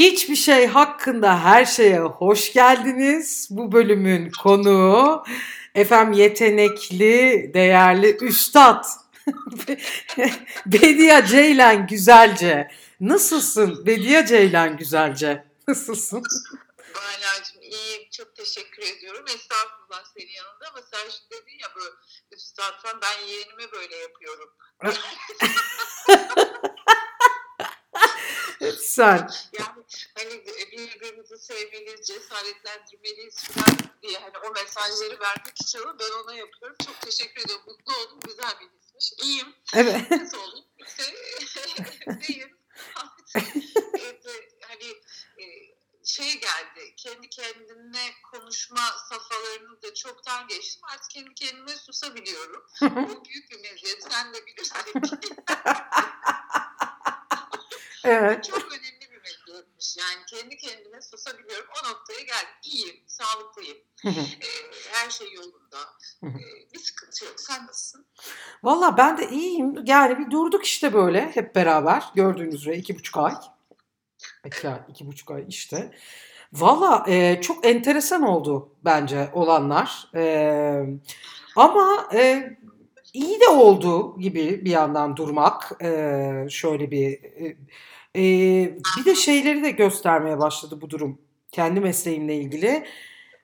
Hiçbir şey hakkında her şeye hoş geldiniz. Bu bölümün konuğu efendim yetenekli, değerli üstad Bediye Ceylan Güzelce. Nasılsın Bediye Ceylan Güzelce? Nasılsın? Baylacığım iyiyim. Çok teşekkür ediyorum. Estağfurullah senin yanında ama sen şimdi dedin ya böyle üstadsan ben yeğenime böyle yapıyorum. Sen. Yani hani birbirimizi sevmeliyiz, cesaretlendirmeliyiz falan diye hani o mesajları vermek için ben ona yapıyorum. Çok teşekkür ediyorum. Mutlu oldum. Güzel bir hismiş. İyiyim. Evet. Nasıl olayım? Evde hani e, şey geldi. Kendi kendine konuşma safhalarını da çoktan geçtim. Artık kendi kendime susabiliyorum. Bu büyük bir meziyet. Sen de bilirsin. Evet. Çok önemli bir meziyetmiş. Yani kendi kendime susabiliyorum. O noktaya geldim. İyiyim, sağlıklıyım. Ee, her şey yolunda. Ee, bir sıkıntı yok. Sen nasılsın? Valla ben de iyiyim. Yani bir durduk işte böyle hep beraber. Gördüğünüz üzere iki buçuk ay. İki, ay, iki buçuk ay işte. Valla e, çok enteresan oldu bence olanlar. E, ama e, iyi de oldu gibi bir yandan durmak. E, şöyle bir... E, e, bir de şeyleri de göstermeye başladı bu durum. Kendi mesleğimle ilgili.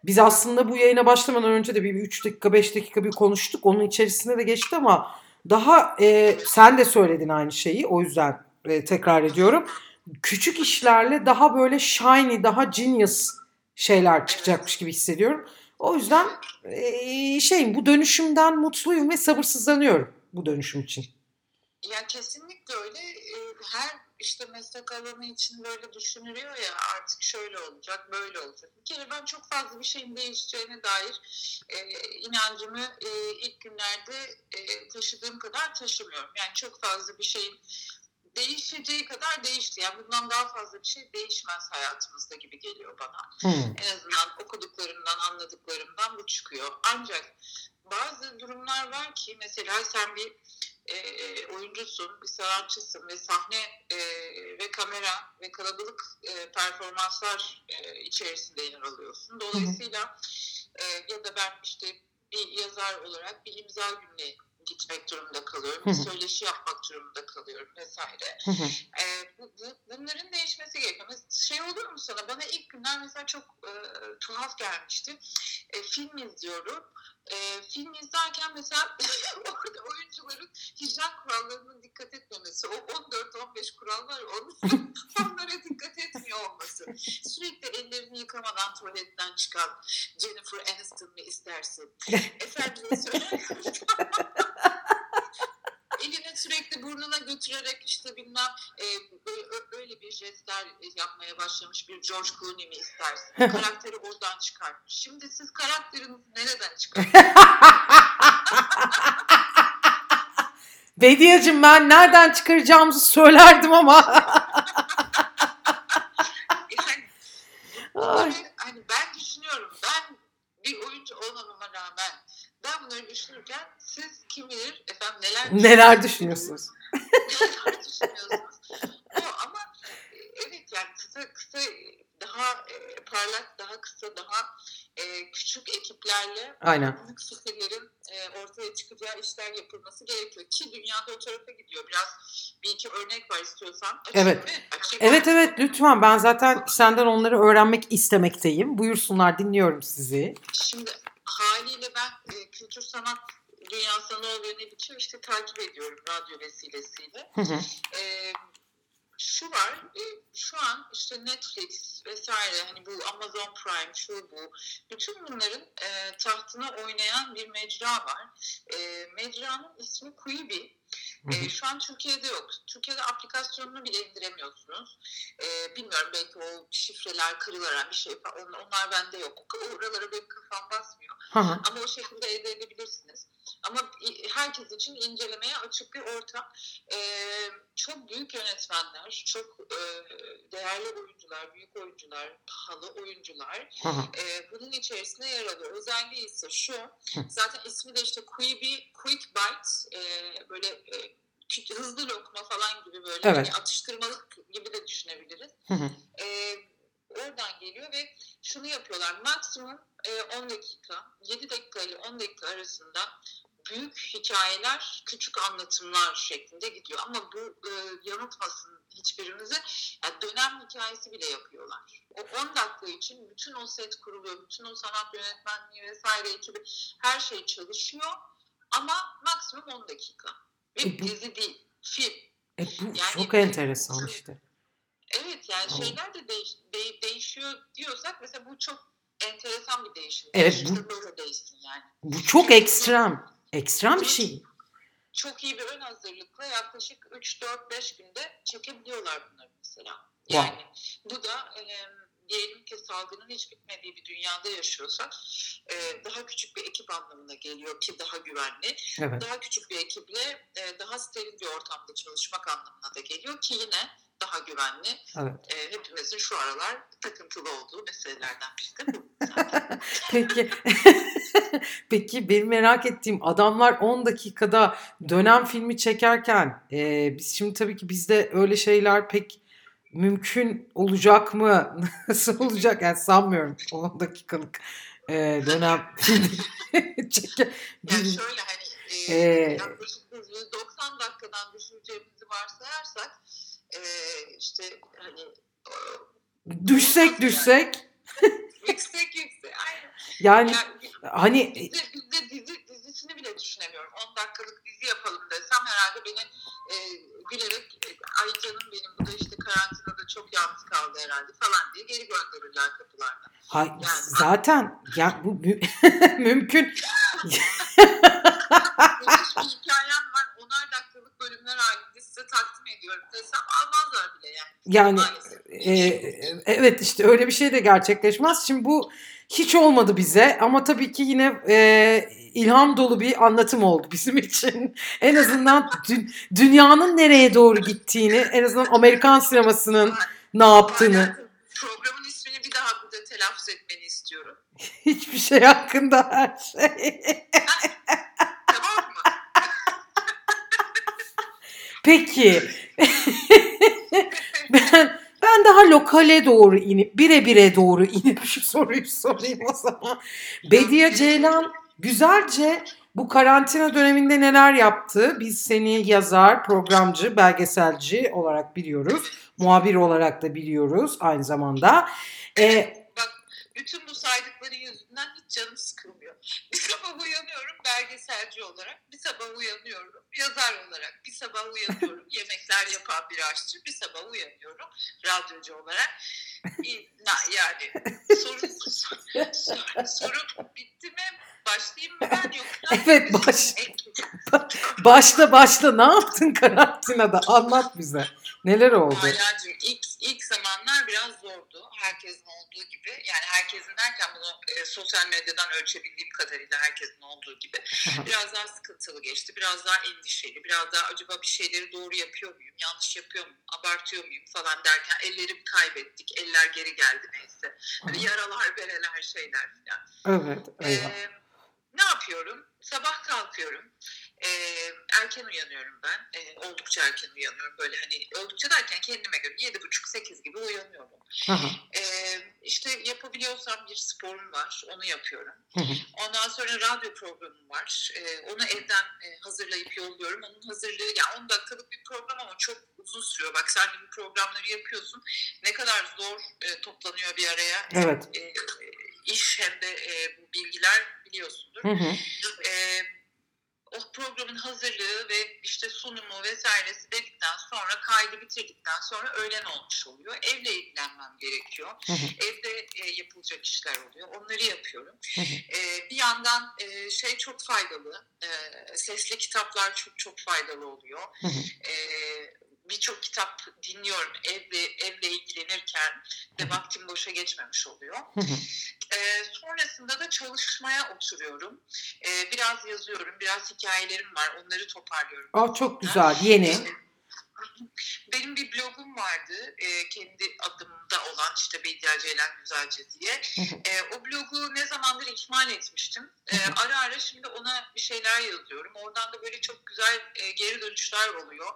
Biz aslında bu yayına başlamadan önce de bir 3 dakika 5 dakika bir konuştuk. Onun içerisinde de geçti ama daha e, sen de söyledin aynı şeyi. O yüzden e, tekrar ediyorum. Küçük işlerle daha böyle shiny, daha genius şeyler çıkacakmış gibi hissediyorum. O yüzden e, şeyim bu dönüşümden mutluyum ve sabırsızlanıyorum bu dönüşüm için. Ya kesinlikle öyle. Her işte meslek alanı için böyle düşünülüyor ya artık şöyle olacak, böyle olacak. Bir kere ben çok fazla bir şeyin değişeceğine dair e, inancımı e, ilk günlerde e, taşıdığım kadar taşımıyorum. Yani çok fazla bir şeyin değişeceği kadar değişti. Yani bundan daha fazla bir şey değişmez hayatımızda gibi geliyor bana. Hmm. En azından okuduklarımdan, anladıklarımdan bu çıkıyor. Ancak bazı durumlar var ki mesela sen bir e, oyuncusun, bir sanatçısın ve sahne e, ve kamera ve kalabalık e, performanslar e, içerisinde yer alıyorsun. Dolayısıyla e, ya da ben işte bir yazar olarak bir imza gününe gitmek durumunda kalıyorum. Bir söyleşi yapmak durumunda kalıyorum vesaire. E, bu, bu, bunların değişmesi gerekiyor. Mesela şey olur mu sana? Bana ilk günler mesela çok e, tuhaf gelmişti. E, film izliyorum. E, film izlerken mesela orada oyuncuların hijyen kurallarına dikkat etmemesi, o 14-15 kural var ya, onun- onlara dikkat etmiyor olması. Sürekli ellerini yıkamadan tuvaletten çıkan Jennifer Aniston mı istersin? Efendim söylüyorum. Sürekli burnuna götürerek işte bilmem e, böyle, ö- öyle bir jestler yapmaya başlamış bir George Clooney mi istersin? Karakteri oradan çıkartmış. Şimdi siz karakterinizi nereden çıkartıyorsunuz? Bediyacığım ben nereden çıkaracağımızı söylerdim ama. Yani bunları hani ben düşünüyorum. Ben bir oyuncu olmamama rağmen ben bunları düşünürken siz kim bilir efendim neler Neler düşünüyorsunuz? neler düşünüyorsunuz? O ama e, evet yani kısa kısa daha e, parlak, daha kısa, daha e, küçük ekiplerle Aynen. büyük fikirlerin e, ortaya çıkacağı işler yapılması gerekiyor. Ki dünyada o tarafa gidiyor. Biraz bir iki örnek var istiyorsan. Açayım Evet. Açayım Evet mı? evet lütfen ben zaten senden onları öğrenmek istemekteyim. Buyursunlar dinliyorum sizi. Şimdi haliyle ben e, kültür sanat dünyasında ne oluyor ne bitiyor işte takip ediyorum radyo vesilesiyle. Hı hı. E, şu var, e, şu an işte Netflix vesaire hani bu Amazon Prime şu bu bütün bunların e, tahtına oynayan bir mecra var. E, mecranın ismi Quibi. E, şu an Türkiye'de yok. Türkiye'de aplikasyonunu bile indiremiyorsunuz. E, bilmiyorum belki o şifreler kırılaran bir şey falan. Onlar, onlar bende yok. Oralara benim kafam basmıyor. Hı hı. Ama o şekilde elde edebilirsiniz. Ama herkes için incelemeye açık bir ortam. Ee, çok büyük yönetmenler, çok e, değerli oyuncular, büyük oyuncular, pahalı oyuncular Hı hı. e, bunun içerisinde yer alıyor. Özelliği ise şu, zaten ismi de işte Quibi, Quick Bite, e, böyle e, hızlı lokma falan gibi böyle Evet. hani atıştırmalık gibi de düşünebiliriz. Hı hı. Ee, oradan geliyor ve şunu yapıyorlar. Maksimum e, 10 dakika, 7 dakika ile 10 dakika arasında büyük hikayeler, küçük anlatımlar şeklinde gidiyor. Ama bu e, yanıltmasın hiçbirimizi. Yani dönem hikayesi bile yapıyorlar. O 10 dakika için bütün o set kuruluyor, bütün o sanat yönetmenliği vesaire ekibi her şey çalışıyor. Ama maksimum 10 dakika. Ve E bu- dizi değil, film. E bu Yani- çok enteresan işte. Evet yani Tamam. şeyler de değiş- de- değişiyor diyorsak mesela bu çok enteresan bir değişim. Evet, bu- böyle değişsin yani. Bu çok ekstrem. Ekstrem bir şey. Çok iyi bir ön hazırlıkla yaklaşık 3-4-5 günde çekebiliyorlar bunları mesela. Wow. Yani bu da e, diyelim ki salgının hiç bitmediği bir dünyada yaşıyorsak e, daha küçük bir ekip anlamına geliyor ki daha güvenli. Evet. Daha küçük bir ekiple e, daha steril bir ortamda çalışmak anlamına da geliyor ki yine daha güvenli. Evet. E, hepimizin şu aralar takıntılı olduğu meselelerden biri de bu. Peki Peki benim merak ettiğim adamlar 10 dakikada dönem filmi çekerken e, biz şimdi tabii ki bizde öyle şeyler pek mümkün olacak mı? Nasıl olacak? Yani sanmıyorum 10 dakikalık e, dönem çeker. yani şöyle hani e, Ee, yaklaşık biz 190 dakikadan düşüreceğimizi varsayarsak e, işte hani e, Düşsek düşsek yüksek yüksek aynen. yani Yani hani bizde, bizde dizi, dizisini bile düşünemiyorum. 10 dakikalık dizi yapalım desem herhalde beni e, gülerek e, ay canım benim bu da işte karantinada çok yalnız kaldı herhalde falan diye geri gönderirler kapılardan. hay, Yani- zaten ya bu mü- mümkün Müthiş bir hikayem var. Onar dakikalık bölümler halinde size takdim ediyorum desem almazlar bile yani. Yani Maalesef. Ee, evet işte öyle bir şey de gerçekleşmez. Şimdi bu hiç olmadı bize ama tabii ki yine e, ilham dolu bir anlatım oldu bizim için. En azından dü- dünyanın nereye doğru gittiğini, en azından Amerikan sinemasının ne yaptığını, Programın ismini bir daha burada telaffuz etmeni istiyorum. hiçbir şey hakkında her şey. Tamam mı? Peki ben ben daha lokale doğru inip bire bire doğru inip şu soruyu sorayım o zaman. Bediye Ceylan güzelce bu karantina döneminde neler yaptı? Biz seni yazar, programcı, belgeselci olarak biliyoruz. Muhabir olarak da biliyoruz aynı zamanda. Ee, Bütün bu saydıkları yüzünden hiç canım sıkılmıyor. Bir sabah uyanıyorum belgeselci olarak, bir sabah uyanıyorum yazar olarak, bir sabah uyanıyorum yemekler yapan bir aşçı, bir sabah uyanıyorum radyocu olarak. Yani sorun, sorun, sorun bitti mi? Başlayayım mı ben yoksa? Evet, baş- başla başla ne yaptın karantinada? Anlat bize. Neler oldu? Aylacığım ilk, ilk zamanlar biraz zordu. Herkesin olduğu gibi. Yani herkesin derken bunu e, sosyal medyadan ölçebildiğim kadarıyla herkesin olduğu gibi. Biraz daha sıkıntılı geçti. Biraz daha endişeli. Biraz daha acaba bir şeyleri doğru yapıyor muyum? Yanlış yapıyor muyum? Abartıyor muyum falan derken ellerimi kaybettik. Eller geri geldi neyse. Böyle yaralar, bereler şeyler falan. Evet. eyvah. Ee, ne yapıyorum? Sabah kalkıyorum. Ee, erken uyanıyorum ben. Ee, oldukça erken uyanıyorum. Böyle hani oldukça derken kendime göre yedi buçuk sekiz gibi uyanıyorum. Aha. Ee, işte yapabiliyorsam bir sporum var. Onu yapıyorum. Hı hı. Ondan sonra radyo programım var. Ee, onu evden e, hazırlayıp yolluyorum. Onun hazırlığı yani 10 dakikalık bir program ama çok uzun sürüyor. Bak sen bu programları yapıyorsun. Ne kadar zor e, toplanıyor bir araya. Evet. E, iş hem de e, bu bilgiler biliyorsundur. Hı hı. E, o programın hazırlığı ve işte sunumu vesairesi dedikten sonra kaydı bitirdikten sonra öğlen olmuş oluyor. Evle ilgilenmem gerekiyor. Hı hı. Evde e, yapılacak işler oluyor. Onları yapıyorum. Hı hı. E, bir yandan e, şey çok faydalı. E, sesli kitaplar çok çok faydalı oluyor. Hı hı. E, Birçok kitap dinliyorum evle evle ilgilenirken hı. vaktim boşa geçmemiş oluyor. E, sonrasında da çalışmaya oturuyorum. E, biraz yazıyorum, biraz hikayelerim var. Onları toparlıyorum. Aa, çok güzel. Yeni. Benim bir blogum vardı. E, kendi adımda olan işte Bediye Ceylan Güzelce diye. E, o blogu ne zamandır ihmal etmiştim. E, ara ara şimdi ona bir şeyler yazıyorum. Oradan da böyle çok güzel e, geri dönüşler oluyor.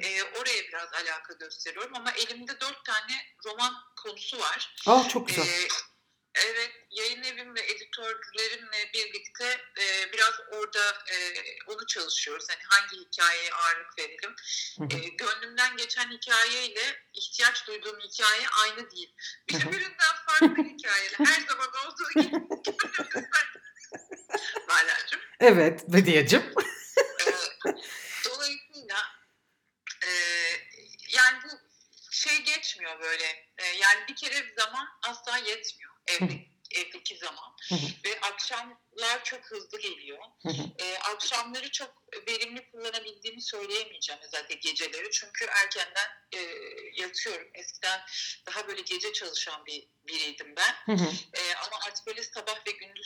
E, oraya biraz alaka gösteriyorum ama elimde dört tane roman konusu var. Aa çok güzel. E, evet, yayın evim ve editörlerimle birlikte e, biraz orada e, onu çalışıyoruz. Hani hangi hikayeye ağırlık verelim. E, gönlümden geçen hikayeyle ihtiyaç duyduğum hikaye aynı değil. Birbirinden farklı hikayeler. Her zaman olduğu gibi gönlümden. Bala'cığım. Evet Bediyeciğim. Ee, dolayısıyla e, yani bu şey geçmiyor böyle. E, yani bir kere zaman asla yetmiyor evde, evdeki zaman. Ve akşamlar çok hızlı geliyor. E, akşamları çok verimli kullanabildiğimi söyleyemeyeceğim zaten geceleri. Çünkü erkenden e, yatıyorum. Eskiden daha böyle gece çalışan bir biriydim ben. Hı hı. E, ama artık böyle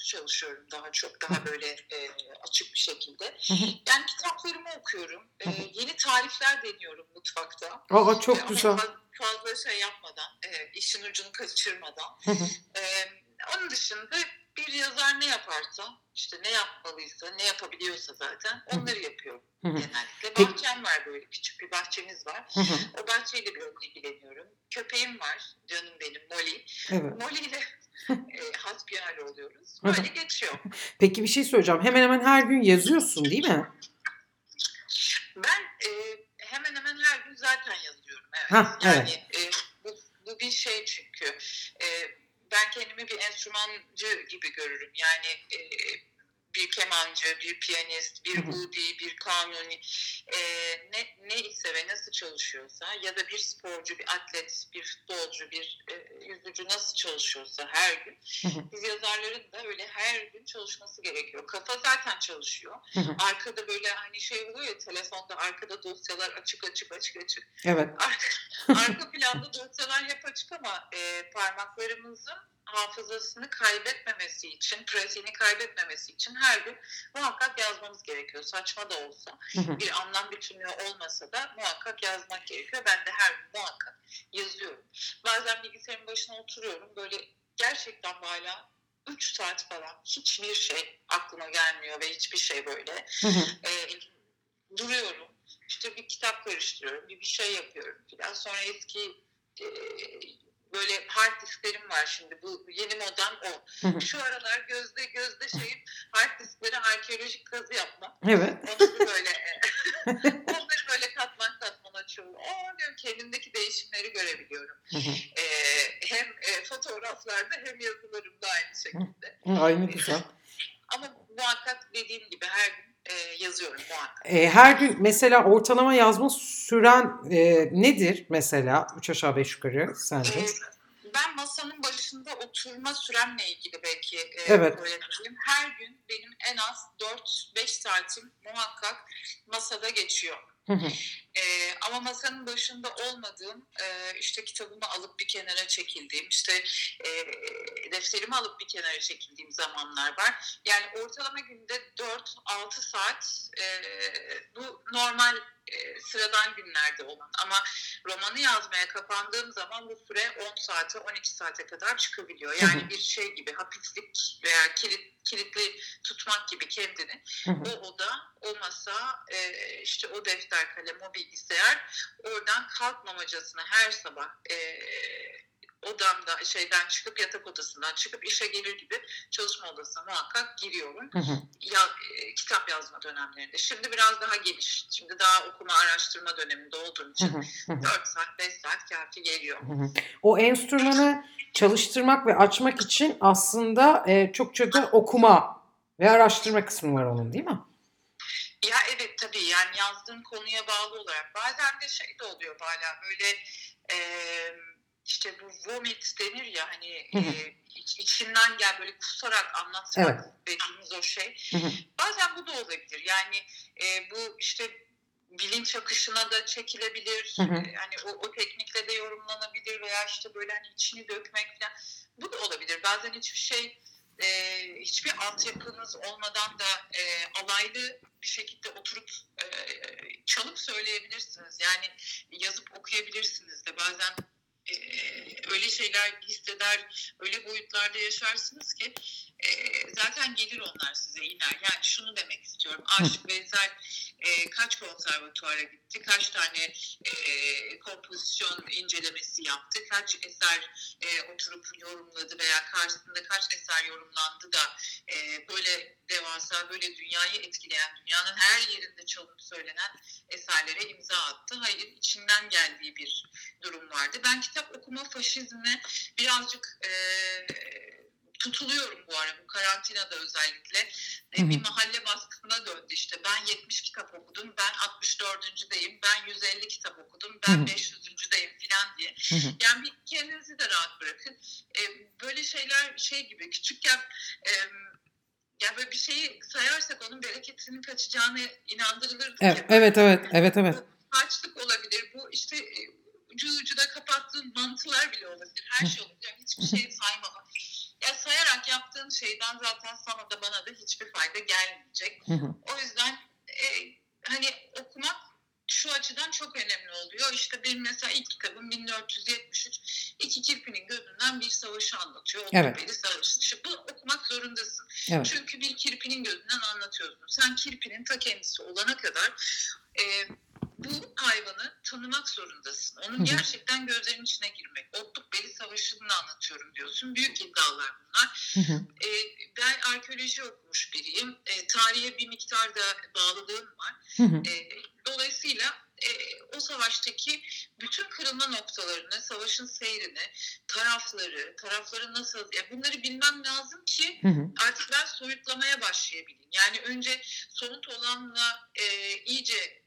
çalışıyorum daha çok. Daha böyle e, açık bir şekilde. Yani kitaplarımı okuyorum. E, yeni tarifler deniyorum mutfakta. Aa E, çok ama güzel. faz- Fazla şey yapmadan, e, işin ucunu kaçırmadan. E, onun dışında bir yazar ne yaparsa, işte ne yapmalıysa, ne yapabiliyorsa zaten onları yapıyorum genellikle. Bahçem var böyle, küçük bir bahçemiz var. O bahçeyle biraz ilgileniyorum. Köpeğim var, canım benim Molly. Evet. Molly ile e, hasbihal oluyoruz. Böyle geçiyor. Peki bir şey söyleyeceğim. Hemen hemen her gün yazıyorsun değil mi? Ben e, hemen hemen her gün zaten yazıyorum. Evet. Hah, yani e, bu, bu bir şey çünkü. E, ben kendimi bir enstrümancı gibi görürüm. Yani e, bir kemancı, bir piyanist, bir Hı hı. udi, bir kanuni e, ne, ne ise ve nasıl çalışıyorsa ya da bir sporcu, bir atlet, bir futbolcu, bir e, yüzücü nasıl çalışıyorsa her gün biz yazarların da öyle her gün çalışması gerekiyor. Kafa zaten çalışıyor. Arkada böyle hani şey oluyor ya telefonda arkada dosyalar açık açık açık açık. Evet. Arka, arka planda dosyalar hep açık ama e, parmaklarımızın hafızasını kaybetmemesi için, pratiğini kaybetmemesi için her gün muhakkak yazmamız gerekiyor. Saçma da olsa, Hı hı. bir anlam bütünlüğü olmasa da muhakkak yazmak gerekiyor. Ben de her gün muhakkak yazıyorum. Bazen bilgisayarın başına oturuyorum. Böyle gerçekten hala 3 saat falan hiçbir şey aklıma gelmiyor ve hiçbir şey böyle Hı hı. e, duruyorum. İşte bir kitap karıştırıyorum, bir bir şey yapıyorum filan. Sonra eski e, böyle hard disklerim var şimdi. Bu yeni modern o. Şu aralar gözde gözde şeyim hard disklere arkeolojik kazı yapmak. Evet. Onları böyle e, onları böyle katman katman açıyorum. Aa diyorum kendimdeki değişimleri görebiliyorum. Hı hı. E, hem e, fotoğraflarda hem yazılarımda aynı şekilde. Hı, Ay ne güzel. Ama muhakkak dediğim gibi her gün e, yazıyorum muhakkak. E, her gün mesela ortalama yazma süren e, nedir mesela? Üç aşağı beş yukarı sence? Ee, ben masanın başında oturma süremle ilgili belki e, Evet. söylemeliyim. Her gün benim en az 4-5 saatim muhakkak masada geçiyor. Ee, ama masanın başında olmadığım, e, işte kitabımı alıp bir kenara çekildiğim, işte e, defterimi alıp bir kenara çekildiğim zamanlar var. Yani ortalama günde 4-6 saat e, bu normal e, sıradan günlerde olan. Ama romanı yazmaya kapandığım zaman bu süre 10 saate 12 saate kadar çıkabiliyor. Yani bir şey gibi hapislik veya kilit, kilitli tutmak gibi kendini o oda, o masa, e, işte o defter kalem, o bilgisayar oradan kalkmamacasına her sabah e, odamda şeyden çıkıp yatak odasından çıkıp işe gelir gibi çalışma odasına muhakkak giriyorum. Hı hı. Ya, e, kitap yazma dönemlerinde. Şimdi biraz daha geniş. Şimdi daha okuma araştırma döneminde olduğum için hı. Hı hı. 4 saat 5 saat kafi geliyor. Hı hı. O enstrümanı çalıştırmak ve açmak için aslında e, çokça da okuma ve araştırma kısmı var onun değil mi? Ya evet tabii yani yazdığım konuya bağlı olarak bazen de şey de oluyor hala böyle e, işte bu vomit denir ya hani Hı hı. e, iç- içinden gel böyle kusarak anlatmak dediğimiz o şey. Hı hı. Bazen bu da olabilir yani e, bu işte bilinç akışına da çekilebilir. Hı hı. E, hani o, o teknikle de yorumlanabilir veya işte böyle hani içini dökmek falan. Bu da olabilir. Bazen hiçbir şey e, hiçbir altyapınız olmadan da e, alaylı bir şekilde oturup e, çalıp söyleyebilirsiniz. Yani yazıp okuyabilirsiniz de bazen e, öyle şeyler hisseder, öyle boyutlarda yaşarsınız ki e, zaten gelir onlar size iner. Yani şunu demek istiyorum. Aşık Veysel e, kaç konservatuara gitti, kaç tane e, kompozisyon incelemesi yaptı, kaç eser e, oturup yorumladı veya karşısında kaç eser yorumlandı da e, böyle devasa, böyle dünyayı etkileyen, dünyanın her yerinde çalıp söylenen eserlere imza attı. Hayır, içinden geldiği bir durum vardı. Ben kitap okuma faşizmine birazcık e, tutuluyorum bu ara bu karantinada özellikle. E, bir mahalle baskısına döndü işte. Ben 70 kitap okudum, ben 64.deyim, ben 150 kitap okudum, ben 500.deyim filan diye. Yani bir kendinizi de rahat bırakın. E, böyle şeyler şey gibi küçükken e, ya böyle bir şeyi sayarsak onun bereketinin kaçacağını inandırılırdık Evet, ya. evet, evet, evet, evet. Bu harçlık olabilir. Bu işte e, ucu ucuna kapattığın mantılar bile olabilir. Her şey olabilir. Yani hiçbir şeyi saymamak. Ya sayarak yaptığın şeyden zaten sana da bana da hiçbir fayda gelmeyecek. Hı hı. O yüzden e, hani okumak şu açıdan çok önemli oluyor. İşte benim mesela ilk kitabım 1473. İki kirpinin gözünden bir savaşı anlatıyor. Evet. Evet. Savaşı. Bu okumak zorundasın. Evet. Çünkü bir kirpinin gözünden anlatıyorsun. Sen kirpinin ta kendisi olana kadar e, bu tanımak zorundasın. Onun gerçekten gözlerinin içine girmek. Otluk Beli Savaşı'nı anlatıyorum diyorsun. Büyük iddialar bunlar. E, ben arkeoloji okumuş biriyim. E, tarihe bir miktar da bağlılığım var. E, dolayısıyla e, o savaştaki bütün kırılma noktalarını, savaşın seyrini, tarafları, tarafları nasıl, ya bunları bilmem lazım ki Hı hı. artık ben soyutlamaya başlayabileyim. Yani önce somut olanla e, iyice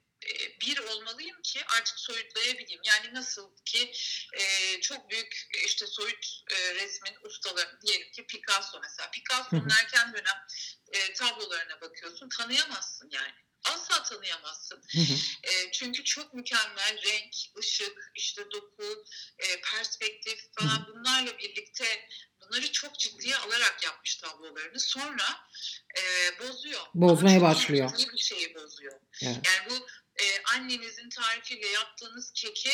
bir olmalıyım ki artık soyutlayabileyim. Yani nasıl ki e, çok büyük e, işte soyut e, resmin ustaları diyelim ki Picasso mesela. Picasso'nun erken dönem e, tablolarına bakıyorsun tanıyamazsın yani. Asla tanıyamazsın. E, çünkü çok mükemmel renk, ışık, işte doku, e, perspektif falan bunlarla birlikte bunları çok ciddiye alarak yapmış tablolarını. Sonra e, bozuyor. Bozmaya başlıyor. bir şeyi bozuyor. Evet. Yani bu e, annenizin tarifiyle yaptığınız keki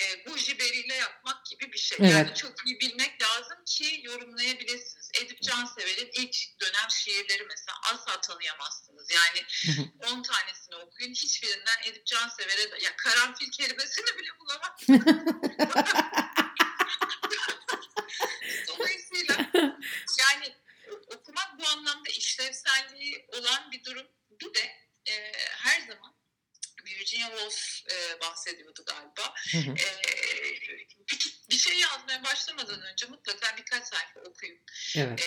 e, bu jiberiyle yapmak gibi bir şey. Evet. Yani çok iyi bilmek lazım ki yorumlayabilirsiniz. Edip Cansever'in ilk dönem şiirleri mesela asla tanıyamazsınız. Yani Hı hı. 10 tanesini okuyun. Hiçbirinden Edip Cansever'e ya karanfil kelimesini bile bulamazsınız. Dolayısıyla yani o- okumak bu anlamda işlevselliği olan bir durum. Bir de e, her zaman Virginia Woolf e, bahsediyordu galiba. Hı hı. Bir, şey yazmaya başlamadan önce mutlaka birkaç sayfa okuyun. Evet. E,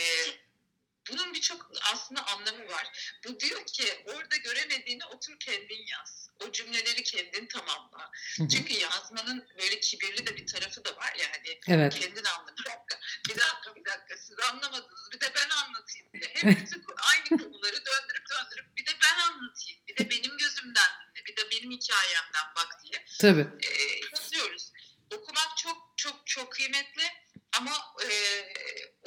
bunun birçok aslında anlamı var. Bu diyor ki orada göremediğini otur kendin yaz. O cümleleri kendin tamamla. Hı hı. Çünkü yazmanın böyle kibirli de bir tarafı da var ya hani Evet. kendin anla. Bir dakika, bir dakika, bir dakika. Siz anlamadınız. Bir de ben anlatayım diye. Hep bütün aynı konuları döndürüp döndürüp bir de ben anlatayım. Bir de benim gözümden dinle. Bir de benim hikayemden bak diye Tabii. e, yazıyoruz. Okumak çok çok çok kıymetli ama e,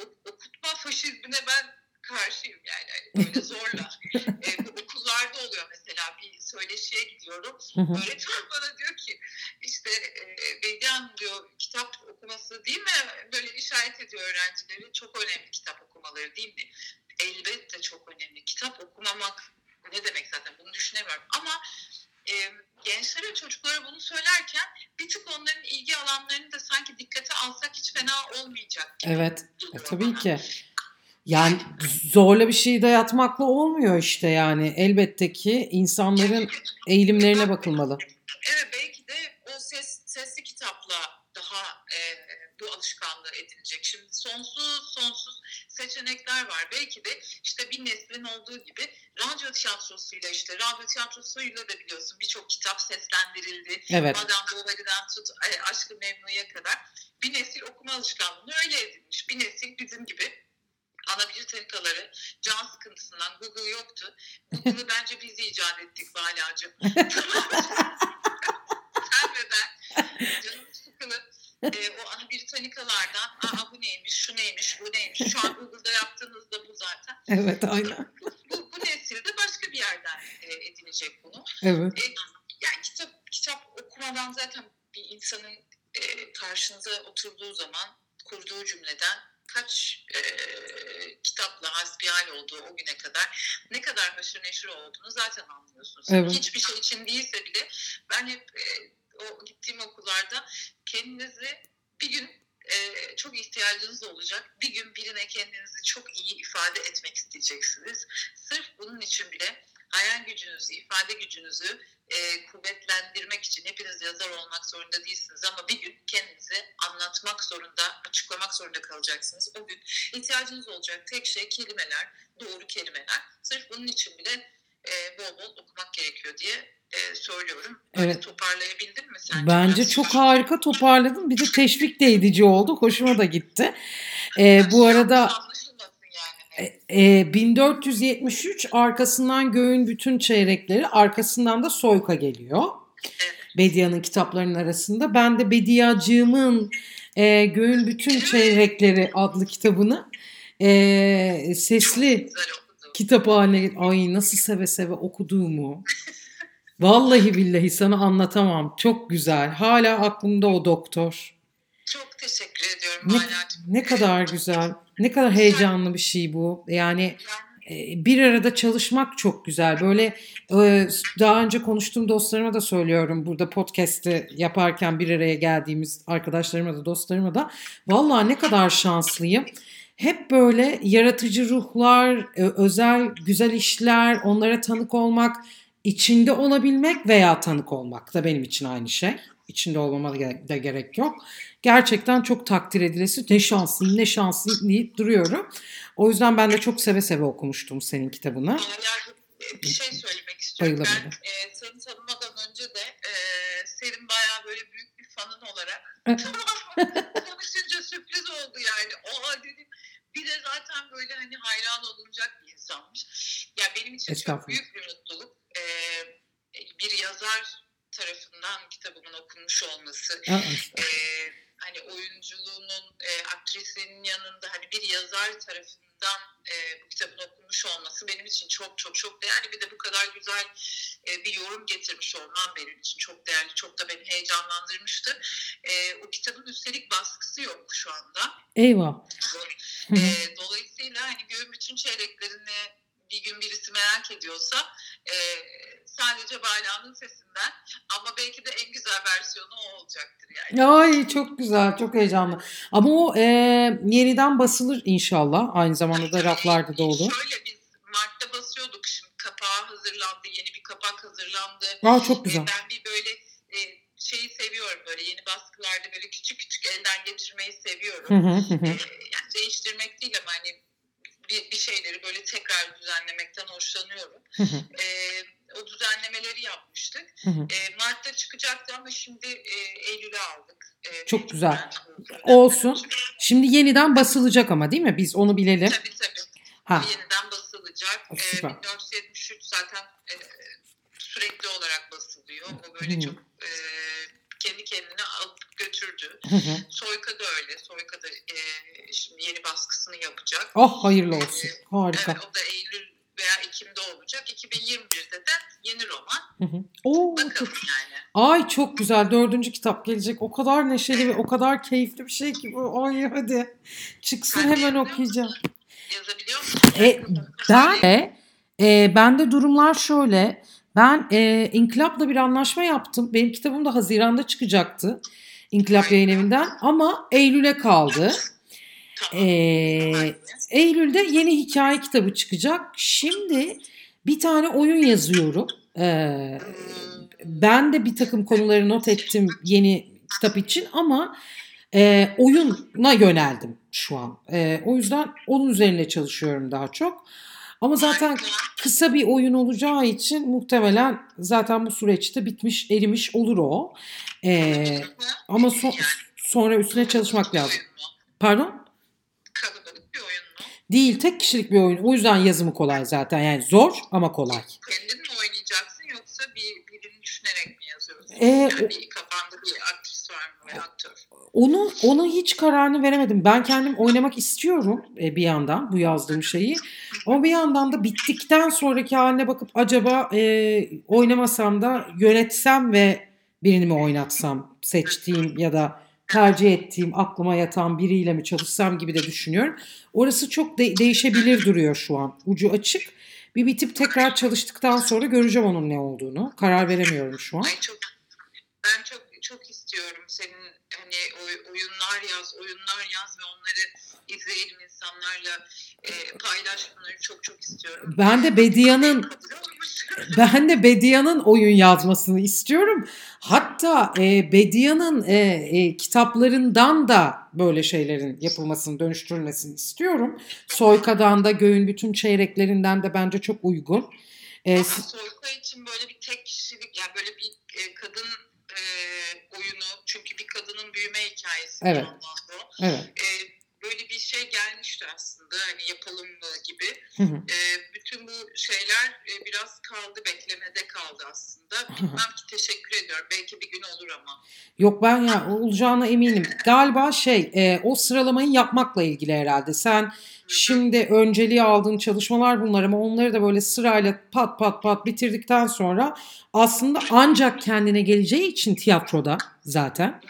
o- okutma faşizmine ben karşıyım yani hani böyle zorla. e, bu okullarda oluyor mesela bir söyleşiye gidiyorum. Hı hı. Öğretmen bana diyor ki işte e, Bediye Hanım diyor kitap okuması değil mi? Böyle işaret ediyor öğrencileri. Çok önemli kitap okumaları değil mi? Elbette çok önemli. Kitap okumamak ne demek zaten bunu düşünemiyorum. Ama e, gençlere çocuklara bunu söylerken bir tık onların ilgi alanlarını da sanki dikkate alsak hiç fena olmayacak gibi Evet. E, geliyor tabii bana. Ki. Yani zorla bir şey dayatmakla olmuyor işte yani. Elbette ki insanların eğilimlerine bakılmalı. Evet belki de o ses, sesli kitapla bu alışkanlığı edinecek. Şimdi sonsuz sonsuz seçenekler var. Belki de işte bir neslin olduğu gibi radyo tiyatrosuyla işte radyo tiyatrosuyla da biliyorsun birçok kitap seslendirildi. Evet. Madame Bovary'den tut e, Aşkı Memnu'ya kadar bir nesil okuma alışkanlığını öyle edinmiş. Bir nesil bizim gibi ana bibliotekları can sıkıntısından Google yoktu. Google'ı bence biz icat ettik Bala'cığım. Sen ve ben canım sıkılıp e, o ana britanikalardan aa bu neymiş, şu neymiş, bu neymiş. Şu an Google'da yaptığınızda bu zaten. Evet aynen. Bu, bu, bu nesil de başka bir yerden e, edinecek bunu. Evet. E, yani kitap kitap okumadan zaten bir insanın e, karşınıza oturduğu zaman kurduğu cümleden kaç e, kitapla hasbihal olduğu o güne kadar ne kadar haşır neşir olduğunu zaten anlıyorsunuz. Evet. Hiçbir şey için değilse bile ben hep e, o gittiğim okullarda kendinizi bir gün e, çok ihtiyacınız olacak. Bir gün birine kendinizi çok iyi ifade etmek isteyeceksiniz. Sırf bunun için bile hayal gücünüzü, ifade gücünüzü e, kuvvetlendirmek için hepiniz yazar olmak zorunda değilsiniz ama bir gün kendinizi anlatmak zorunda, açıklamak zorunda kalacaksınız. O gün ihtiyacınız olacak tek şey kelimeler, doğru kelimeler. Sırf bunun için bile e, bol bol okumak gerekiyor diye e, söylüyorum. Böyle Evet. toparlayabildin mi sen? Bence çok harika toparladın. Bir de teşvik de edici oldu. Hoşuma da gitti. Ee, bu arada Anlaşılmasın yani. e, 1473 arkasından göğün bütün çeyrekleri arkasından da soyka geliyor. Evet. Bedia'nın kitaplarının arasında. Ben de Bediacığımın e, Göğün Bütün Çeyrekleri adlı kitabını e, sesli. Kitap haline ay nasıl seve seve okuduğumu vallahi billahi sana anlatamam. Çok güzel. Hala aklımda o doktor. Çok teşekkür ediyorum Ne, ne kadar güzel. Ne kadar heyecanlı bir şey bu. Yani e, bir arada çalışmak çok güzel. Böyle e, daha önce konuştuğum dostlarıma da söylüyorum. Burada podcast'i yaparken bir araya geldiğimiz arkadaşlarıma da dostlarıma da. Vallahi ne kadar şanslıyım. Hep böyle yaratıcı ruhlar, e, özel güzel işler, onlara tanık olmak, içinde olabilmek veya tanık olmak da benim için aynı şey. İçinde olmama da gerek yok. Gerçekten çok takdir edilesi. Ne şanslıyım, ne şanslıyım deyip duruyorum. O yüzden ben de çok seve seve okumuştum senin kitabını. Hala'cığım, e, bir şey söylemek istiyorum. Ben e, seni tanımadan önce de e, senin bayağı böyle büyük bir fanın olarak. konuşunca sürpriz oldu yani. Oha dedim. Bir de zaten böyle hani hayran olunacak bir insanmış. Ya benim için çok büyük bir mutluluk. E, bir yazar tarafından kitabımın okunmuş olması. Aa, e, hani oyunculuğunun e, aktrisinin yanında hani bir yazar tarafından e, bu kitabın okunmuş olması benim için çok çok çok değerli. Bir de bu kadar güzel e, bir yorum getirmiş olman benim için çok değerli. Çok da beni heyecanlandırmıştı. E, o kitabın üstelik baskısı yok şu anda. Eyvah. E, dolayısıyla hani göğün bütün çeyreklerini bir gün birisi merak ediyorsa e, sadece Bayla'nın sesinden ama belki de en güzel versiyonu o olacaktır yani. Ay çok güzel, çok heyecanlı. Ama o e, yeniden basılır inşallah. Aynı zamanda da raflarda da olur. Şöyle biz Mart'ta basıyorduk şimdi kapağı hazırlandı, yeni bir kapak hazırlandı. Aa çok Ee, güzel. Ben bir böyle e, şeyi seviyorum böyle yeni baskılarda böyle küçük küçük elden geçirmeyi seviyorum. Hı hı hı Ee, hı. yani değiştirmek değil ama hani bir, bir şeyleri böyle tekrar düzenlemekten hoşlanıyorum. Ee, o düzenlemeleri yapmıştık. Ee, Mart'ta çıkacaktı ama şimdi e, Eylül'e aldık. Ee, Çok güzel. Olsun. Şimdi yeniden basılacak ama değil mi? Biz onu bilelim. Tabii tabii. Ha, yeniden basılacak. Süper. 1473 zaten e, sürekli olarak basılıyor. O böyle Hı. çok e, kendi kendine alıp götürdü. hı hı. Soyka da öyle. Soyka da e, şimdi yeni baskısını yapacak. Oh hayırlı olsun. Harika. Evet, o da Eylül veya Ekim'de olacak. 2021'de de yeni roman. Hı hı. Oo, çok Bakalım yani. Ay çok güzel. Dördüncü kitap gelecek. O kadar neşeli ve o kadar keyifli bir şey ki bu. Ay hadi. Çıksın Sen hemen okuyacağım. musun? Yazabiliyor musun? E, ben de e, bende durumlar şöyle. Ben e, İnkılap'la bir anlaşma yaptım. Benim kitabım da Haziran'da çıkacaktı. İnkılap Yayın Evi'nden ama Eylül'e kaldı. Tamam. E, Aynı. Eylül'de yeni hikaye kitabı çıkacak. Şimdi bir tane oyun yazıyorum. E, ben de bir takım konuları not ettim yeni kitap için ama e, oyuna yöneldim şu an. E, o yüzden onun üzerine çalışıyorum daha çok. Ama zaten kısa bir oyun olacağı için muhtemelen zaten bu süreçte bitmiş, erimiş olur o. E, ama so- sonra üstüne çalışmak lazım. Pardon? Değil, tek kişilik bir oyun. O yüzden yazımı kolay zaten. Yani zor ama kolay. Kendin mi oynayacaksın yoksa bir birini düşünerek mi yazıyorsun? Ee, yani Onu onu hiç kararını veremedim. Ben kendim oynamak istiyorum e, bir yandan bu yazdığım şeyi. Ama bir yandan da bittikten sonraki haline bakıp acaba e, oynamasam da yönetsem ve birini mi oynatsam seçtiğim ya da tercih ettiğim, aklıma yatan biriyle mi çalışsam gibi de düşünüyorum. Orası çok de- değişebilir duruyor şu an. Ucu açık. Bir bitip tekrar çalıştıktan sonra göreceğim onun ne olduğunu. Karar veremiyorum şu an. Ay çok ben çok çok istiyorum senin hani oy- oyunlar yaz, oyunlar yaz ve onları izleyelim insanlarla e, paylaş bunları çok çok istiyorum. Ben de Bedia'nın. Ben de Bedia'nın oyun yazmasını istiyorum. Hatta e, Bedia'nın e, e, kitaplarından da böyle şeylerin yapılmasını, dönüştürülmesini istiyorum. Soyka'dan da Göğün bütün çeyreklerinden de bence çok uygun. E, Ama s- Soyka için böyle bir tek kişilik yani böyle bir e, kadın e, oyunu çünkü bir kadının büyüme hikayesi Evet. bir yandan da o. evet. E, böyle bir şey gelmişti aslında hani yapalım mı gibi. Hı hı. E, bütün bu şeyler e, biraz kaldı beklemede kaldı aslında. Bilmem ki teşekkür ediyorum. Belki bir gün olur ama. Yok ben ya olacağına eminim. Galiba şey e, o sıralamayı yapmakla ilgili herhalde. Sen şimdi önceliği aldığın çalışmalar bunlar ama onları da böyle sırayla pat pat pat bitirdikten sonra aslında ancak kendine geleceği için tiyatroda zaten.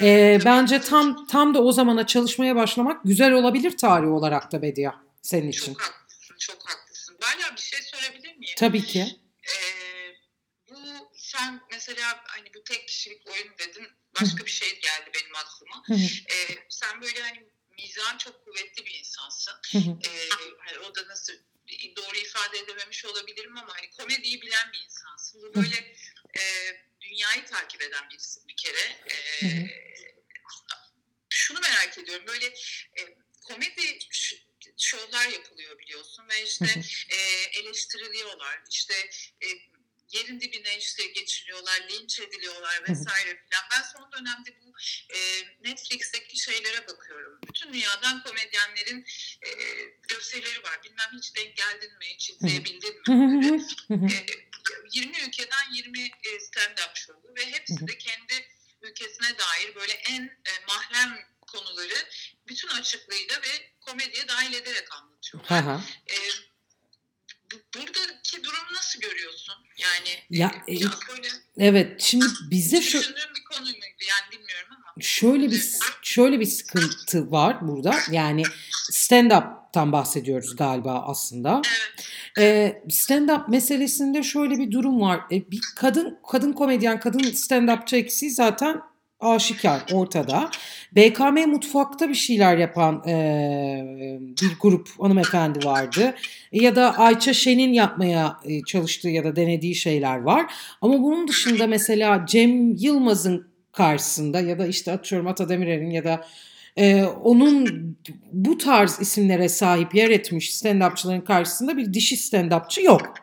E, bence tam tam da o zamana çalışmaya başlamak güzel olabilir tarih olarak da Bedia senin için. Çok haklısın, çok haklısın. Hala bir şey sorabilir miyim? Tabii ki. Ee, bu sen mesela hani bu tek kişilik oyun dedin. Başka bir şey geldi benim aklıma. Hı sen böyle hani mizahın çok kuvvetli bir insansın. hı hı, hani o da nasıl doğru ifade edememiş olabilirim ama hani komediyi bilen bir insansın. Bu böyle e, dünyayı takip eden birisin bir kere. Hı hı. şunu merak ediyorum. Böyle e, komedi şovlar yapılıyor biliyorsun ve işte e, eleştiriliyorlar. İşte e, yerin dibine işte geçiriyorlar, linç ediliyorlar vesaire filan. Ben son dönemde bu e, Netflix'teki şeylere bakıyorum. Bütün dünyadan komedyenlerin e, gösterileri var. Bilmem hiç denk geldin mi, hiç izleyebildin mi? E, 20 ülkeden 20 e, stand-up şovu ve hepsi de kendi ülkesine dair böyle en e, mahrem konuları bütün açıklığıyla ve komediye dahil ederek anlatıyorlar. Hı hı. E, bu- buradaki durumu nasıl görüyorsun? Yani Ya, e, böyle Evet şimdi bize şu bir konu yani bilmiyorum ama. şöyle bir şöyle bir sıkıntı var burada. Yani stand up'tan bahsediyoruz galiba aslında. Evet. Ee, stand up meselesinde şöyle bir durum var. Ee, bir kadın kadın komedyen, kadın stand upçı eksiği zaten aşikar ortada. BKM mutfakta bir şeyler yapan ee, bir grup hanımefendi vardı. Ya da Ayça Şen'in yapmaya e, çalıştığı ya da denediği şeyler var. Ama bunun dışında mesela Cem Yılmaz'ın karşısında ya da işte atıyorum Ata Demirer'in ya da ee, onun bu tarz isimlere sahip yer etmiş stand-upçıların karşısında bir dişi stand-upçı yok.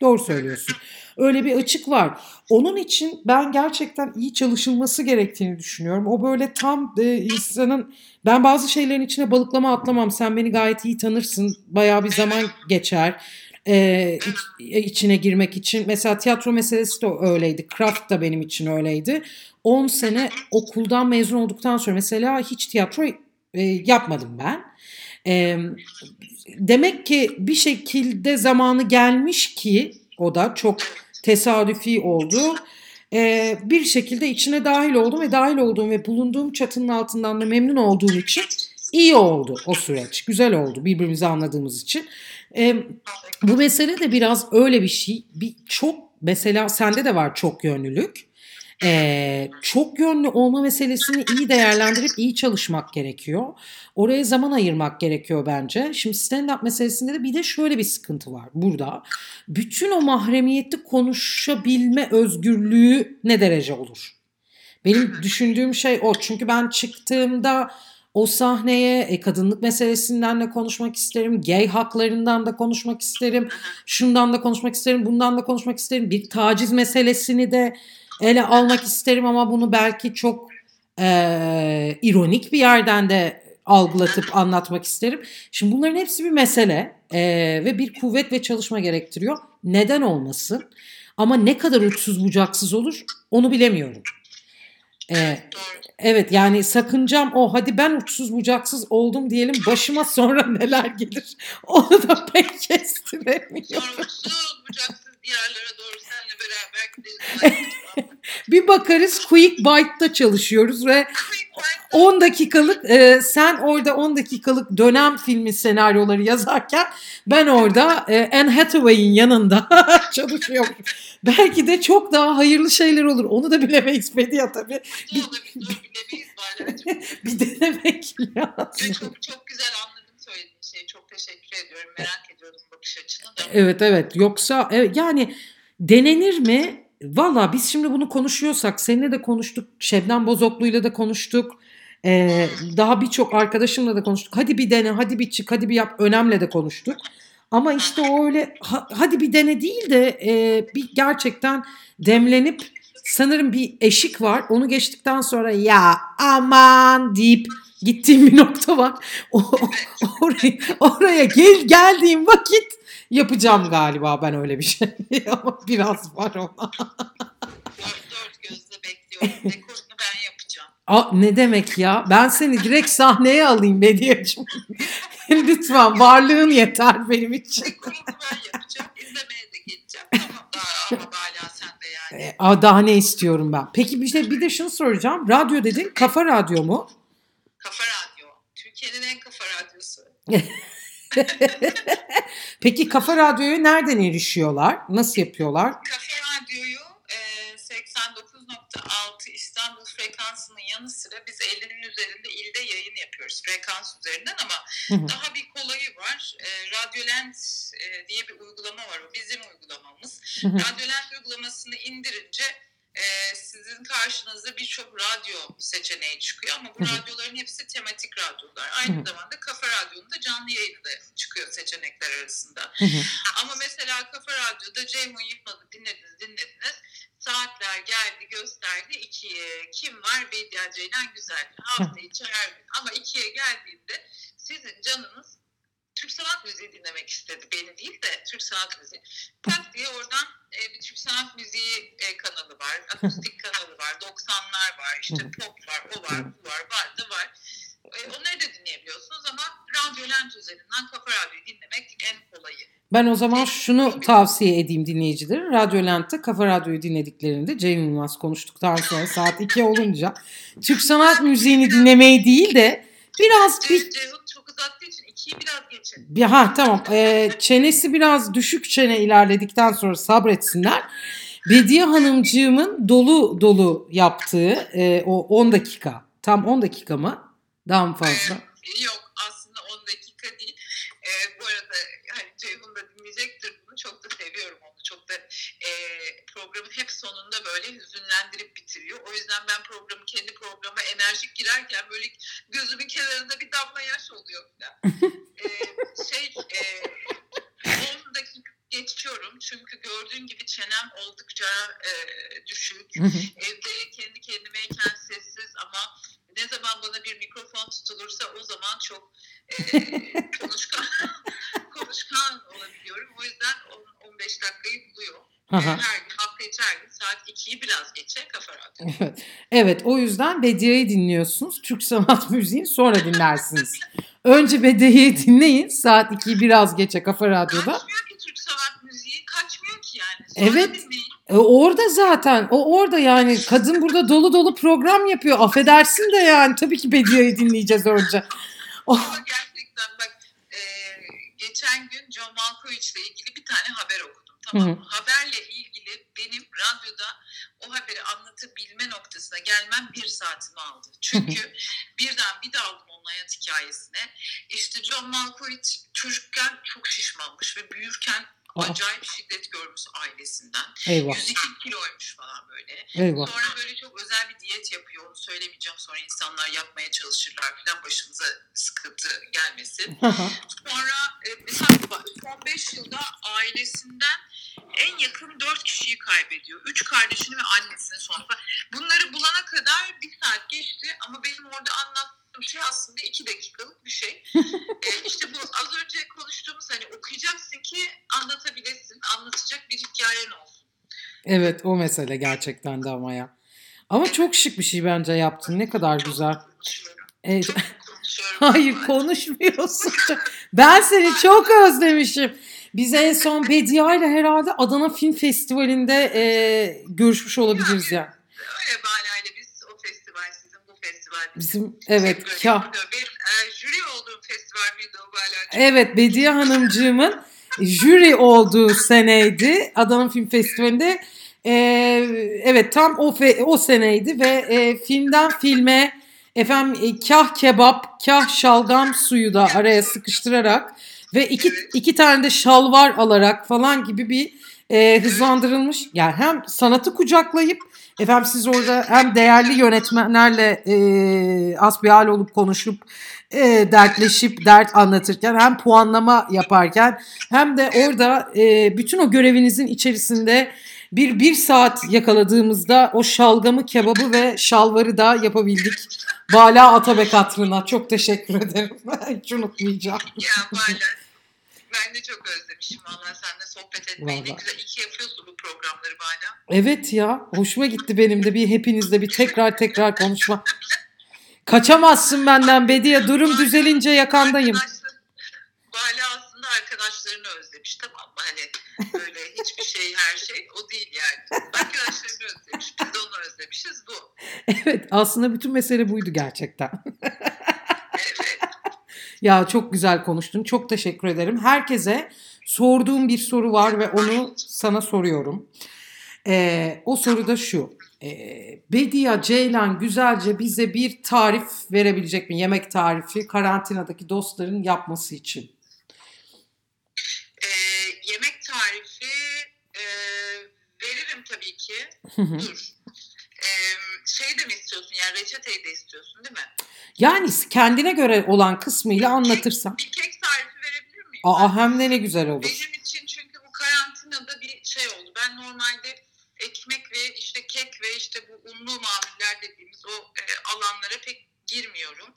Doğru söylüyorsun. Öyle bir açık var. Onun için ben gerçekten iyi çalışılması gerektiğini düşünüyorum. O böyle tam e, insanın ben bazı şeylerin içine balıklama atlamam. Sen beni gayet iyi tanırsın. Bayağı bir zaman geçer. E, iç- içine girmek için. Mesela tiyatro meselesi de öyleydi. Craft da benim için öyleydi. 10 sene okuldan mezun olduktan sonra mesela hiç tiyatro e, yapmadım ben. E, demek ki bir şekilde zamanı gelmiş ki o da çok tesadüfi oldu. E, bir şekilde içine dahil oldum ve dahil olduğum ve bulunduğum çatının altından da memnun olduğum için iyi oldu o süreç. Güzel oldu birbirimizi anladığımız için. E, bu mesele de biraz öyle bir şey. Bir çok mesela sende de var çok yönlülük. Ee, çok yönlü olma meselesini iyi değerlendirip iyi çalışmak gerekiyor. Oraya zaman ayırmak gerekiyor bence. Şimdi stand-up meselesinde de bir de şöyle bir sıkıntı var burada. Bütün o mahremiyetli konuşabilme özgürlüğü ne derece olur? Benim düşündüğüm şey o. Çünkü ben çıktığımda o sahneye e, kadınlık meselesinden de konuşmak isterim. Gay haklarından da konuşmak isterim. Şundan da konuşmak isterim. Bundan da konuşmak isterim. Bir taciz meselesini de ele almak isterim ama bunu belki çok e, ironik bir yerden de algılatıp anlatmak isterim. Şimdi bunların hepsi bir mesele e, ve bir kuvvet ve çalışma gerektiriyor. Neden olmasın? Ama ne kadar uçsuz bucaksız olur onu bilemiyorum. E, Doğru. evet yani sakıncam o hadi ben uçsuz bucaksız oldum diyelim başıma sonra neler gelir onu da pek kestiremiyorum. Sonra uçsuz bucaksız diyarlara doğru seninle beraber gidelim. Bir bakarız Quick Byte'da çalışıyoruz ve 10 dakikalık e, sen orada 10 dakikalık dönem filmi senaryoları yazarken ben orada e, Anne Hathaway'in yanında çalışıyorum. Belki de çok daha hayırlı şeyler olur. Onu da bilemeyiz Medya tabii. Bilemeyiz Bahar'cığım. Bir denemek lazım. çok, çok güzel anladım söylediğin şeyi. Çok teşekkür ediyorum. Merak ediyordum bakış açını da. Evet evet yoksa evet, yani denenir mi? Valla biz şimdi bunu konuşuyorsak seninle de konuştuk. Şebnem Bozoklu'yla da konuştuk. Ee, daha birçok arkadaşımla da konuştuk. Hadi bir dene, hadi bir çık, hadi bir yap. Önemle de konuştuk. Ama işte o öyle ha- hadi bir dene değil de e, bir gerçekten demlenip sanırım bir eşik var. Onu geçtikten sonra ya aman deyip gittiğim bir nokta var. O, oraya, oraya gel geldiğim vakit yapacağım galiba ben öyle bir şey. Ama biraz var ona. Dört, dört gözle bekliyorum. Dekorunu ben Aa, ne demek ya? Ben seni direkt sahneye alayım Mediyacığım. Lütfen varlığın yeter benim için. Ben yapacağım. İzlemeye de geleceğim. Tamam daha hala sende yani. E, Aa, daha ne istiyorum ben? Peki bir de, bir de şunu soracağım. Radyo dedin. Kafa Radyo mu? Kafa Radyo. Türkiye'nin en kafa radyosu. Peki Kafa Radyo'ya nereden erişiyorlar? Nasıl yapıyorlar? Kafa yapıyoruz frekans üzerinden ama Hı hı. daha bir kolayı var. E, Radyolent e, diye bir uygulama var. O bizim uygulamamız. Hı hı. Radyolent uygulamasını indirince e, sizin karşınıza birçok radyo seçeneği çıkıyor ama bu radyoların hepsi tematik radyolar. Aynı zamanda Kafa Radyo'nun da canlı yayını da çıkıyor seçenekler arasında. Ama mesela Kafa Radyo'da Ceyhun Yılmaz'ı dinlediniz dinlediniz. Saatler geldi gösterdi ikiye. Kim var? Bediye Ceylan Güzel. Hafta içi her gün. Ama ikiye geldiğinde sizin canınız Türk sanat müziği dinlemek istedi. Beni değil de Türk sanat müziği. Tak diye oradan e, bir Türk sanat müziği e, kanalı var. Akustik kanalı var. 90'lar var. işte pop var. O var. Bu var. Var da var. E, onları da dinleyebiliyorsunuz ama Radyo Lent üzerinden Kafa Radyo'yu dinlemek en kolayı. Ben o zaman şunu tavsiye edeyim dinleyicileri. Radyo Lent'te Kafa Radyo'yu dinlediklerinde Cem Yılmaz konuştuktan sonra saat 2 olunca Türk sanat müziğini dinlemeyi değil de biraz bir Ce- Ceyhun çok uzattığı için ikiyi biraz geçin. Bir, ha tamam. Ee, çenesi biraz düşük çene ilerledikten sonra sabretsinler. Bediye Hanımcığımın dolu dolu yaptığı e, o 10 dakika. Tam 10 dakika mı? Daha mı fazla? Yok aslında 10 dakika değil. Ee, bu arada hani Ceyhun da dinleyecektir bunu. Çok da seviyorum onu. Çok da e, programın hep sonunda böyle hüzünlendirip bitiriyor. O yüzden ben programı kendi programa enerjik girerken böyle gözümün kenarında bir damla yaş oluyor falan. Ee, şey e, 10 dakika geçiyorum çünkü gördüğün gibi çenem oldukça e, düşük. Evde kendi kendimeyken sessiz ama ne zaman bana bir mikrofon tutulursa o zaman çok e, konuşkan konuşkan olabiliyorum. O yüzden 10 15 dakikayı buluyor. E, her gün hafta içi her gün saat 2'yi biraz geçe kafa radyo. Evet. evet o yüzden Bediye'yi dinliyorsunuz. Türk sanat müziğini sonra dinlersiniz. Önce Bediye'yi dinleyin. Saat 2'yi biraz geçe Kafa Radyo'da. Kaçmıyor ki Türk sanat müziği kaçmıyor ki yani. Sonra Evet. E, orada zaten. O orada yani. Kadın burada dolu dolu program yapıyor. Affedersin de yani. Tabii ki Bediye'yi dinleyeceğiz önce. Oh. Ama gerçekten bak e, geçen gün John Malkovich ile ilgili bir tane haber okudum. Tamam mı? Haberle ilgili benim radyoda o haberi anlatabilme noktasına gelmem bir saatimi aldı. Çünkü birden bir daldım onun hayat hikayesine. İşte John Malkovich çocukken çok şişmanmış ve büyürken. Acayip şiddet görmüş ailesinden. Eyvah. 102 kiloymuş falan böyle. Eyvah. Sonra böyle çok özel bir diyet yapıyor. Onu söylemeyeceğim. Sonra insanlar yapmaya çalışırlar falan başımıza sıkıntı gelmesin. Sonra e, mesela son 5 yılda ailesinden en yakın 4 kişiyi kaybediyor. 3 kardeşini ve annesini sonra. Bunları bulana kadar bir saat geçti ama benim orada anlattığım şey aslında 2 dakikalık bir şey. e, işte bu az önce konuştuğumuz hani okuyacaksın ki anlatabilesin, anlatacak bir hikayen olsun. Evet o mesele gerçekten de ama ya. Ama çok şık bir şey bence yaptın. Ne kadar güzel. Konuşuyorum. Evet. Çok konuşuyorum. Hayır konuşmuyorsun. Ben seni çok özlemişim. Biz en son Bediye ile herhalde Adana Film Festivali'nde e, görüşmüş olabiliriz yani. Öyle bahaneyle biz o festival sizin bu festival Bizim evet kah. Benim e, jüri olduğum festival miydi o Balacığım? Evet Bediye Hanımcığımın jüri olduğu seneydi Adana Film Festivali'nde. Ee, evet tam o fe- o seneydi ve e, filmden filme efendim e, kah kebap, kah şalgam suyu da araya sıkıştırarak ve iki Evet. iki tane de şalvar alarak falan gibi bir e, hızlandırılmış yani hem sanatı kucaklayıp efendim siz orada hem değerli yönetmenlerle e, asbihal olup konuşup e, dertleşip dert anlatırken hem puanlama yaparken hem de orada e, bütün o görevinizin içerisinde bir bir saat yakaladığımızda o şalgamı, kebabı ve şalvarı da yapabildik. Bala Atabek hatırına çok teşekkür ederim. Hiç unutmayacağım. Ya Bala. Ben de çok özlemişim valla seninle sohbet etmeyi. Ne Vallahi. güzel iki yapıyorsun bu programları Bala. Evet ya hoşuma gitti benim de bir hepinizle bir tekrar tekrar konuşma. Kaçamazsın benden Bediye durum düzelince yakandayım. Bala aslında arkadaşlarını özlemiş tamam mı? Hani böyle hiçbir şey her şey o değil yani. Arkadaşlarını özlemiş. Biz de onu özlemişiz bu. Evet aslında bütün mesele buydu gerçekten. Evet. Ya çok güzel konuştun. Çok teşekkür ederim. Herkese sorduğum bir soru var ve onu sana soruyorum. Ee, o soru da şu. Ee, Bediye Ceylan güzelce bize bir tarif verebilecek mi? Yemek tarifi karantinadaki dostların yapması için. Ee, yemek tarifi e, veririm tabii ki. Dur. Ee, şey de mi istiyorsun yani reçeteyi de istiyorsun değil mi? Yani kendine göre olan kısmıyla anlatırsan. Bir kek tarifi verebilir miyim? Aa hem de ne güzel olur. Benim için çünkü bu karantinada bir şey oldu. Ben normalde ekmek ve işte kek ve işte bu unlu mamuller dediğimiz o e, alanlara pek girmiyorum.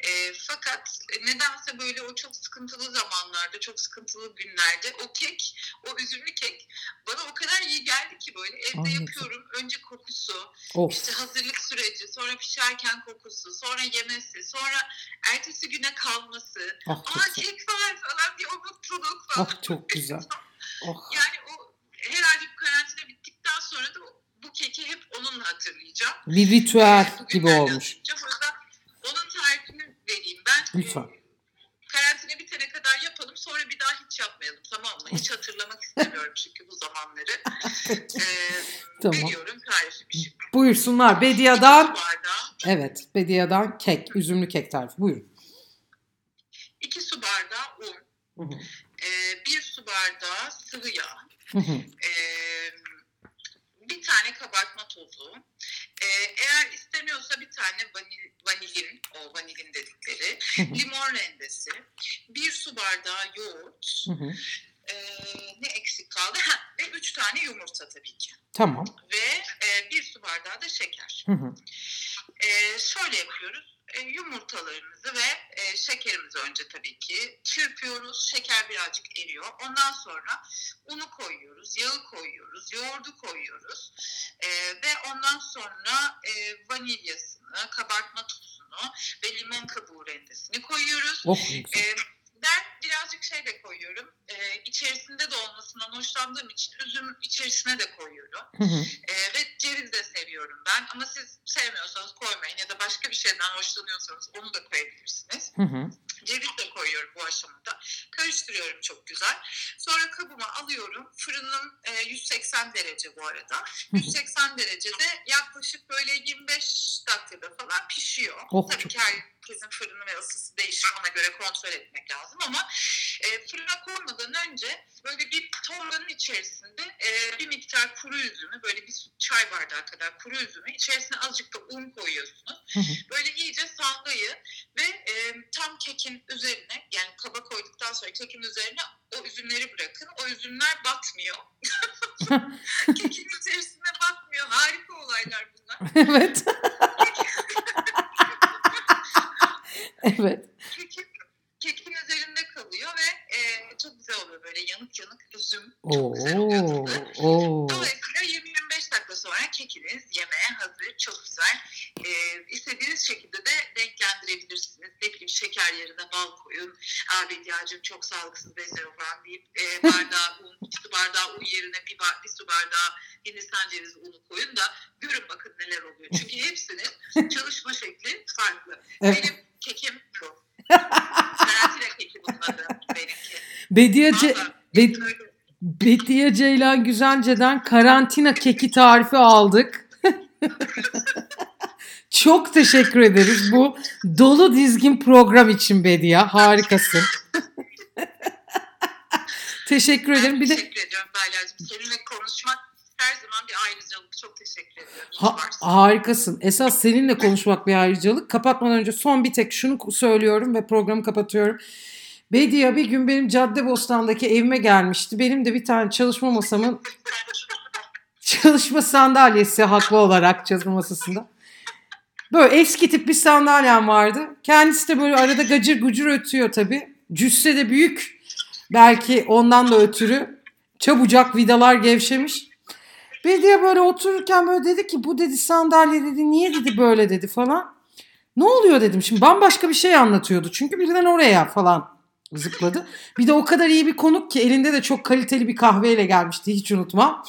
E, fakat nedense böyle o çok sıkıntılı zamanlarda, çok sıkıntılı günlerde o kek, o üzümlü kek bana o kadar iyi geldi ki böyle evde Anladım. yapıyorum. Önce kokusu, of. işte hazırlık süreci, sonra pişerken kokusu, sonra yemesi, sonra ertesi güne kalması. Ah Aa kek var falan bir o mutluluk falan. ah çok güzel. Oh. Yani o herhalde bu karantina bittikten sonra da bu keki hep onunla hatırlayacağım. Bir ritüel Ee, gibi olmuş. O yüzden onun tarifini vereyim ben. Lütfen. Ee, Karantina bitene kadar yapalım sonra bir daha hiç yapmayalım tamam mı? Hiç hatırlamak istemiyorum çünkü bu zamanları. Ee, Tamam. Veriyorum tarifimi şimdi. Buyursunlar. Su bardağı, Evet, Bediye'den kek, üzümlü kek tarifi. Buyurun. iki su bardağı un, Hı hı. e, bir su bardağı sıvı yağ, Hı hı. Ee, bir tane kabartma tozu. Ee, eğer istemiyorsa bir tane vanil, vanilin, o vanilin dedikleri, limon rendesi, bir su bardağı yoğurt, ee, ne eksik kaldı? Ha, ve üç tane yumurta tabii ki. Tamam. Ve e, bir su bardağı da şeker. Ee, şöyle yapıyoruz. Ee, yumurtalarımızı ve e, şekerimizi önce tabii ki çırpıyoruz. Şeker birazcık eriyor. Ondan sonra unu koyuyoruz, yağı koyuyoruz, yoğurdu koyuyoruz. Ee, ve ondan sonra e, vanilyasını, kabartma tozunu ve limon kabuğu rendesini koyuyoruz. Oh. Ee, ben birazcık şey de koyuyorum. Ee, içerisinde de olmasından hoşlandığım için üzüm içerisine de koyuyorum. Hı hı. Ee, ve ceviz de seviyorum ben. Ama siz sevmiyorsanız koymayın ya da başka bir şeyden hoşlanıyorsanız onu da koyabilirsiniz. Hı hı. Ceviz de koyuyorum bu aşamada. Karıştırıyorum çok güzel. Sonra kabıma alıyorum. Fırınım e, 180 derece bu arada. 180 derecede yaklaşık böyle 25 dakikada falan pişiyor. Oh, Tabii çok ki herkesin fırını ve ısısı değişir. Ona göre kontrol etmek lazım ama e, fırına koymadan önce böyle bir torbanın içerisinde e, bir miktar kuru üzümü böyle bir çay bardağı kadar kuru üzümü içerisine azıcık da un koyuyorsunuz. Hı hı. Böyle iyice sallayın ve e, tam kekin üzerine yani kaba koyduktan sonra kekin üzerine o üzümleri bırakın. O üzümler batmıyor. kekin içerisine batmıyor. Harika olaylar bunlar. evet. evet. Kekin, kekin üzerinde kalıyor ve e, çok güzel oluyor böyle yanık yanık üzüm. Oo. Çok güzel oluyor tadı. Oo. Dolayısıyla 20-25 dakika sonra kekiniz yemeğe hazır. Çok güzel. E, istediğiniz şekilde de renklendirebilirsiniz. Ne bileyim şeker yerine bal koyun. Abi Bediacığım çok sağlıksız besleniyor falan deyip e, bardağı un, iki su bardağı un yerine bir, bar, bir su bardağı Hindistan cevizi unu koyun da görün bakın neler oluyor. Çünkü hepsinin çalışma şekli farklı. Evet. Benim kekim bu. Karantina keki bunun adı benimki. Bediye, Ce- Be-. Bediye Ceylan Güzelce'den karantina keki tarifi aldık. Çok teşekkür ederiz bu dolu dizgin program için Bediye. Harikasın. teşekkür ederim. Bir de teşekkür ediyorum Baylacığım. Seninle konuşmak her zaman bir ayrıcalık. Çok teşekkür ediyorum. Ha- harikasın. Esas seninle konuşmak bir ayrıcalık. Kapatmadan önce son bir tek şunu söylüyorum ve programı kapatıyorum. Bediye bir gün benim Caddebostan'daki evime gelmişti. Benim de bir tane çalışma masamın çalışma sandalyesi haklı olarak çalışma masasında. Böyle eski tip bir sandalyem vardı. Kendisi de böyle arada gacır gucur ötüyor tabii. Cüsse de büyük. Belki ondan da ötürü. Çabucak vidalar gevşemiş. Bediye böyle otururken böyle dedi ki bu dedi sandalye dedi niye dedi böyle dedi falan. Ne oluyor dedim şimdi bambaşka bir şey anlatıyordu. Çünkü birden oraya falan zıpladı. Bir de o kadar iyi bir konuk ki elinde de çok kaliteli bir kahveyle gelmişti hiç unutmam.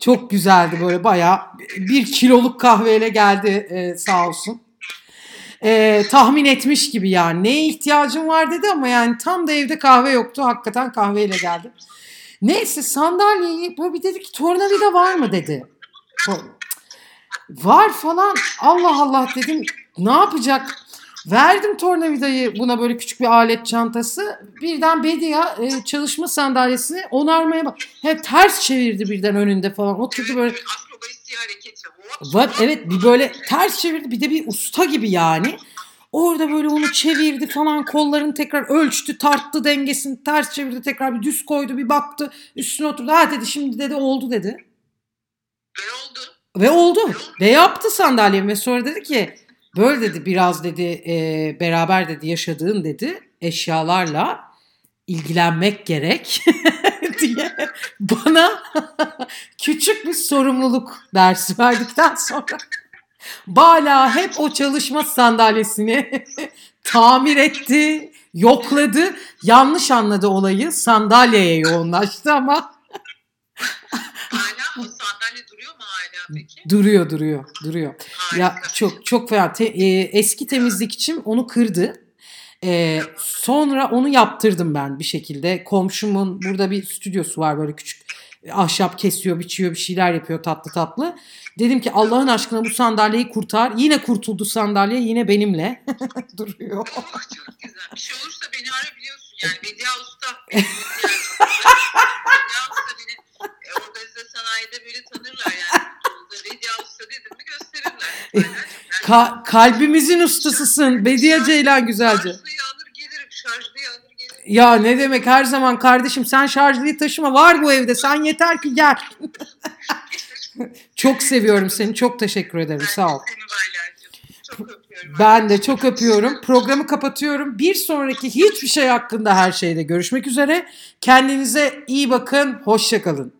Çok güzeldi böyle bayağı bir kiloluk kahveyle geldi e, sağ olsun. E, tahmin etmiş gibi yani neye ihtiyacım var dedi ama yani tam da evde kahve yoktu hakikaten kahveyle geldi. Neyse sandalyeyi böyle bir dedi ki tornavida var mı dedi. Var falan Allah Allah dedim ne yapacak? Verdim tornavidayı buna böyle küçük bir alet çantası. Birden Bediye e, çalışma sandalyesini onarmaya bak. Hep ters çevirdi birden önünde falan. Oturdu böyle Akrobasi hareketi. Hop, Var evet bir böyle ters çevirdi bir de bir usta gibi yani. Orada böyle onu çevirdi falan kollarını tekrar ölçtü tarttı dengesini ters çevirdi tekrar bir düz koydu bir baktı üstüne oturdu. Ha dedi şimdi dedi oldu dedi. Ve oldu. Ve oldu. Ve yaptı sandalyemi ve sonra dedi ki böyle dedi biraz dedi e, beraber dedi yaşadığın dedi eşyalarla ilgilenmek gerek diye bana küçük bir sorumluluk dersi verdikten sonra Bala hep o çalışma sandalyesini tamir etti, yokladı. Yanlış anladı olayı. Sandalyeye yoğunlaştı ama Hala o sandalye duruyor mu hala peki? duruyor duruyor duruyor. Ya Harika. çok çok fena. Te- e, eski temizlikçim onu kırdı. E, sonra onu yaptırdım ben bir şekilde. Komşumun burada bir stüdyosu var böyle küçük. Ahşap kesiyor, biçiyor, bir şeyler yapıyor tatlı tatlı. Dedim ki Allah'ın aşkına bu sandalyeyi kurtar. Yine kurtuldu sandalye, yine benimle duruyor. Oh, çok güzel. Bir şey olursa beni ara biliyorsun yani. Bedia Usta. Bedia Usta beni e, organize sanayide böyle tanırlar yani. Usta dedim mi gösterirler. Ben Ka- kalbimizin ustasısın Bediye Ceylan güzelce. Şarjlıyı alır gelirim. Şarjlıyı alır gelirim. Ya ne demek her zaman kardeşim sen şarjlıyı taşıma var bu evde sen yeter ki gel. çok seviyorum seni çok teşekkür ederim Ben sağ ol. Çok. Ben de çok öpüyorum. Programı kapatıyorum. Bir sonraki hiçbir şey hakkında her şeyde görüşmek üzere. Kendinize iyi bakın. Hoşçakalın.